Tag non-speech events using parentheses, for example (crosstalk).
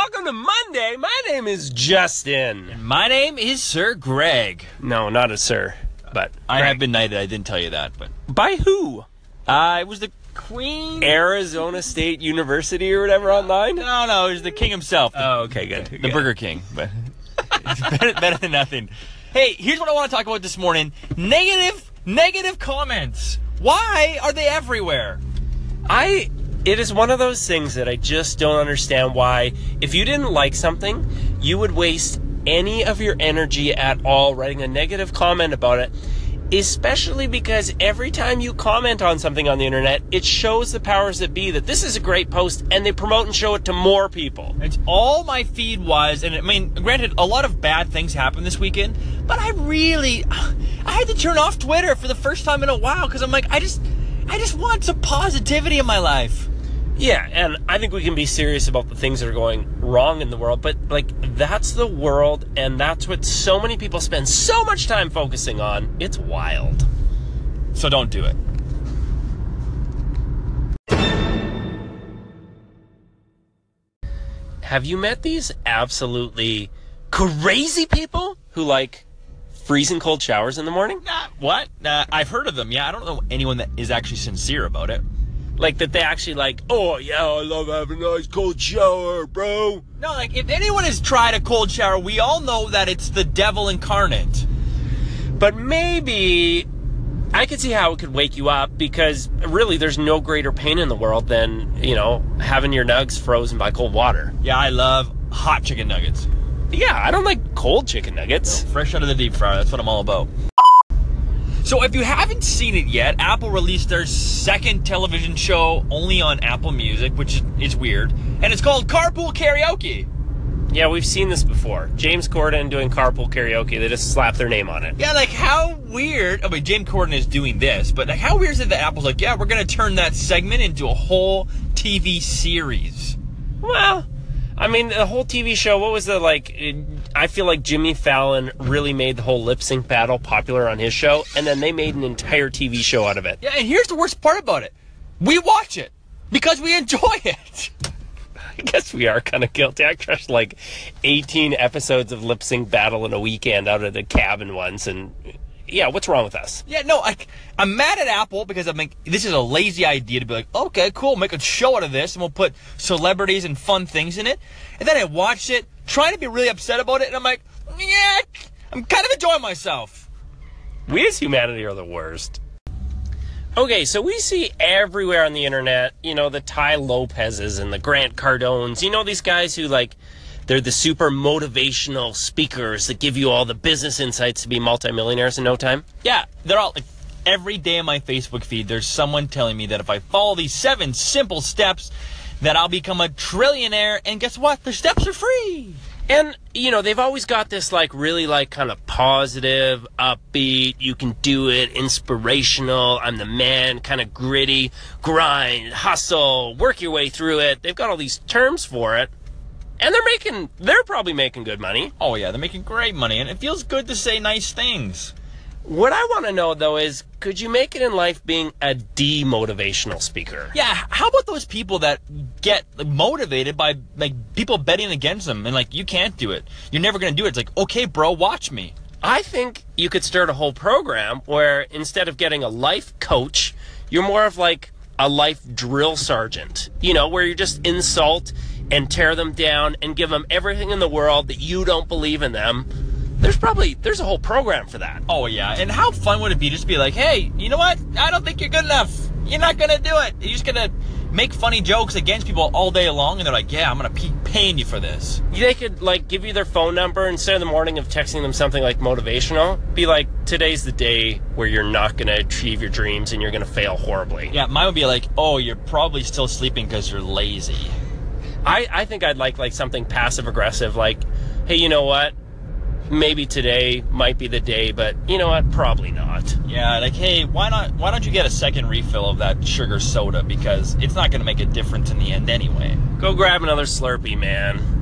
welcome to Monday. My name is Justin. My name is Sir Greg. No, not a sir, but I Greg. have been knighted. I didn't tell you that, but by who? uh, it was the Queen. Arizona State University or whatever online. No, no, it was the King himself. The, Oh, okay, good. the Burger King, but it's (laughs) better, better than nothing. Hey, here's what I want to talk about this morning: negative, negative comments. Why are they everywhere? I it is one of those things that I just don't understand why if you didn't like something, you would waste any of your energy at all writing a negative comment about it. Especially because every time you comment on something on the internet, it shows the powers that be that this is a great post and they promote and show it to more people. It's all my feed was, and I mean, granted, a lot of bad things happened this weekend, but I really, (sighs) I had to turn off Twitter for the first time in a while because I'm like, I just, I just want some positivity in my life. Yeah, and I think we can be serious about the things that are going wrong in the world, but like that's the world and that's what so many people spend so much time focusing on. It's wild. So don't do it. Have you met these absolutely crazy people who like freezing cold showers in the morning? Nah, what? Uh, I've heard of them. Yeah, I don't know anyone that is actually sincere about it. Like that they actually like, oh yeah, I love having a nice cold shower, bro. No, like if anyone has tried a cold shower, we all know that it's the devil incarnate. But maybe I could see how it could wake you up because really there's no greater pain in the world than, you know, having your nugs frozen by cold water. Yeah, I love hot chicken nuggets. Yeah, I don't like cold chicken nuggets. Fresh out of the deep fryer. That's what I'm all about. So if you haven't seen it yet, Apple released their second television show only on Apple Music, which is weird, and it's called Carpool Karaoke. Yeah, we've seen this before. James Corden doing carpool karaoke. They just slap their name on it. Yeah, like how weird. Oh, I mean, James Corden is doing this, but like how weird is it that Apple's like, yeah, we're gonna turn that segment into a whole TV series? Mean, the whole TV show, what was the like? I feel like Jimmy Fallon really made the whole lip sync battle popular on his show, and then they made an entire TV show out of it. Yeah, and here's the worst part about it: we watch it because we enjoy (laughs) it. I guess we are kind of guilty. I crushed like 18 episodes of lip sync battle in a weekend out of the cabin once, and yeah, what's wrong with us? Yeah, no, I, I'm mad at Apple because I'm like, this is a lazy idea to be like, okay, cool, make a show out of this, and we'll put celebrities and fun things in it. And then I watched it, trying to be really upset about it, and I'm like, yeah, I'm kind of enjoying myself. We as humanity are the worst. Okay, so we see everywhere on the internet, you know, the Tai Lopez's and the Grant Cardones, you know, these guys who like, they're the super motivational speakers that give you all the business insights to be multimillionaires in no time. Yeah, they're all like, every day on my Facebook feed, there's someone telling me that if I follow these seven simple steps, that I'll become a trillionaire. And guess what? The steps are free. And, you know, they've always got this like really like kind of positive, upbeat, you can do it, inspirational, I'm the man, kind of gritty, grind, hustle, work your way through it. They've got all these terms for it. And they're making, they're probably making good money. Oh yeah, they're making great money, and it feels good to say nice things. What I want to know though is, could you make it in life being a demotivational speaker? Yeah, how about those people that get motivated by like people betting against them and like you can't do it. You're never gonna do it. It's like, okay, bro, watch me. I think you could start a whole program where instead of getting a life coach, you're more of like a life drill sergeant. You know, where you just insult and tear them down and give them everything in the world that you don't believe in them. There's probably there's a whole program for that. Oh yeah, and how fun would it be just be like, hey, you know what? I don't think you're good enough. You're not gonna do it. You're just gonna make funny jokes against people all day long, and they're like, yeah, I'm gonna be paying you for this. They could like give you their phone number instead of the morning of texting them something like motivational. Be like, today's the day where you're not gonna achieve your dreams and you're gonna fail horribly. Yeah, mine would be like, oh, you're probably still sleeping because you're lazy. I, I think I'd like like something passive aggressive, like, hey, you know what? Maybe today might be the day, but you know what? Probably not. Yeah, like, hey, why not? Why don't you get a second refill of that sugar soda because it's not gonna make a difference in the end anyway. Go grab another Slurpee, man.